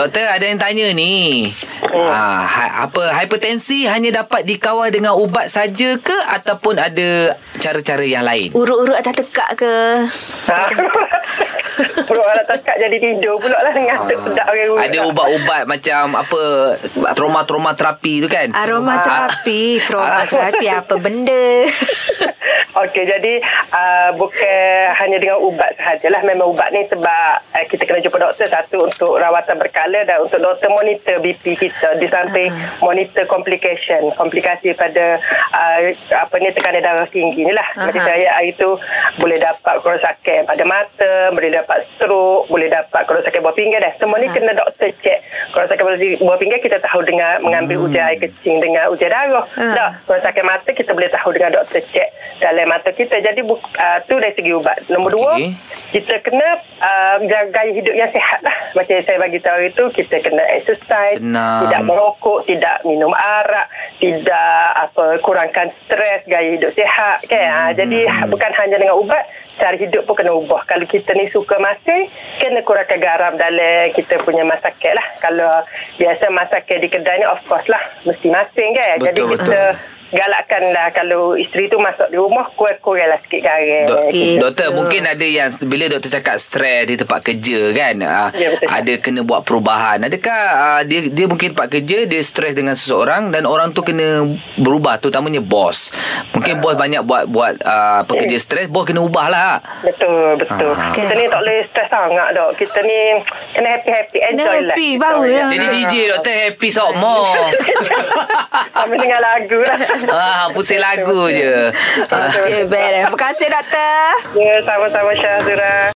Doktor ada yang tanya ni. Ha, ha- apa hipertensi hanya dapat dikawal dengan ubat saja ke ataupun ada cara-cara yang lain? Urut-urut atas tekak ke? Ha. Perut orang tekak jadi tidur pula lah Ngantuk sedap orang rumah. Ada ubat-ubat macam apa trauma-trauma terapi tu kan? Aromaterapi, trauma terapi apa benda? Okey, jadi uh, bukan hanya dengan ubat sahajalah. Memang ubat ni sebab uh, kita kena jumpa doktor satu untuk rawatan berkala dan untuk doktor monitor BP kita di samping monitor complication, komplikasi pada uh, apa ni tekanan darah tinggi ni lah. Macam saya hari tu boleh dapat kerosakan pada mata, boleh dapat stroke, boleh dapat kerosakan buah pinggan dah. Semua ni kena doktor cek. Kerosakan buah pinggan kita tahu dengan mengambil ujian air kecing dengan ujian darah. Ah. Tak, kerosakan mata kita boleh tahu dengan doktor cek dalam mata kita. Jadi bu, uh, tu dari segi ubat. Nombor dua, Okey. kita kena uh, jaga gaya hidup yang sihat lah. Macam yang saya bagi tahu itu, kita kena exercise, Senang. tidak merokok, tidak minum arak, tidak apa kurangkan stres, gaya hidup sihat kan. Hmm. Uh, jadi bukan hanya dengan ubat, cara hidup pun kena ubah. Kalau kita ni suka masak, kena kurangkan garam dalam kita punya masakan lah. Kalau biasa masakan di kedai ni of course lah, mesti masing kan. jadi Betul, kita galakkan lah kalau isteri tu masuk di rumah kurang-kuranglah sikit garam. Dok, Okey. doktor mungkin ada yang bila doktor cakap stres di tempat kerja kan uh, Ya, betul. ada kena buat perubahan adakah uh, dia dia mungkin tempat kerja dia stres dengan seseorang dan orang tu kena berubah terutamanya bos mungkin bos banyak buat buat uh, pekerja stres bos kena ubah lah Betul, betul. Ah. Kita ni tak boleh stres sangat dok. Kita ni kena happy-happy, Kena enjoy lah. happy, kita baru ya. lah. jadi DJ doktor happy sok more Kami dengar lagu lah. ah pusing lagu je ah. Okay, baik. Terima kasih, doktor. Ya, sama-sama Syahzura.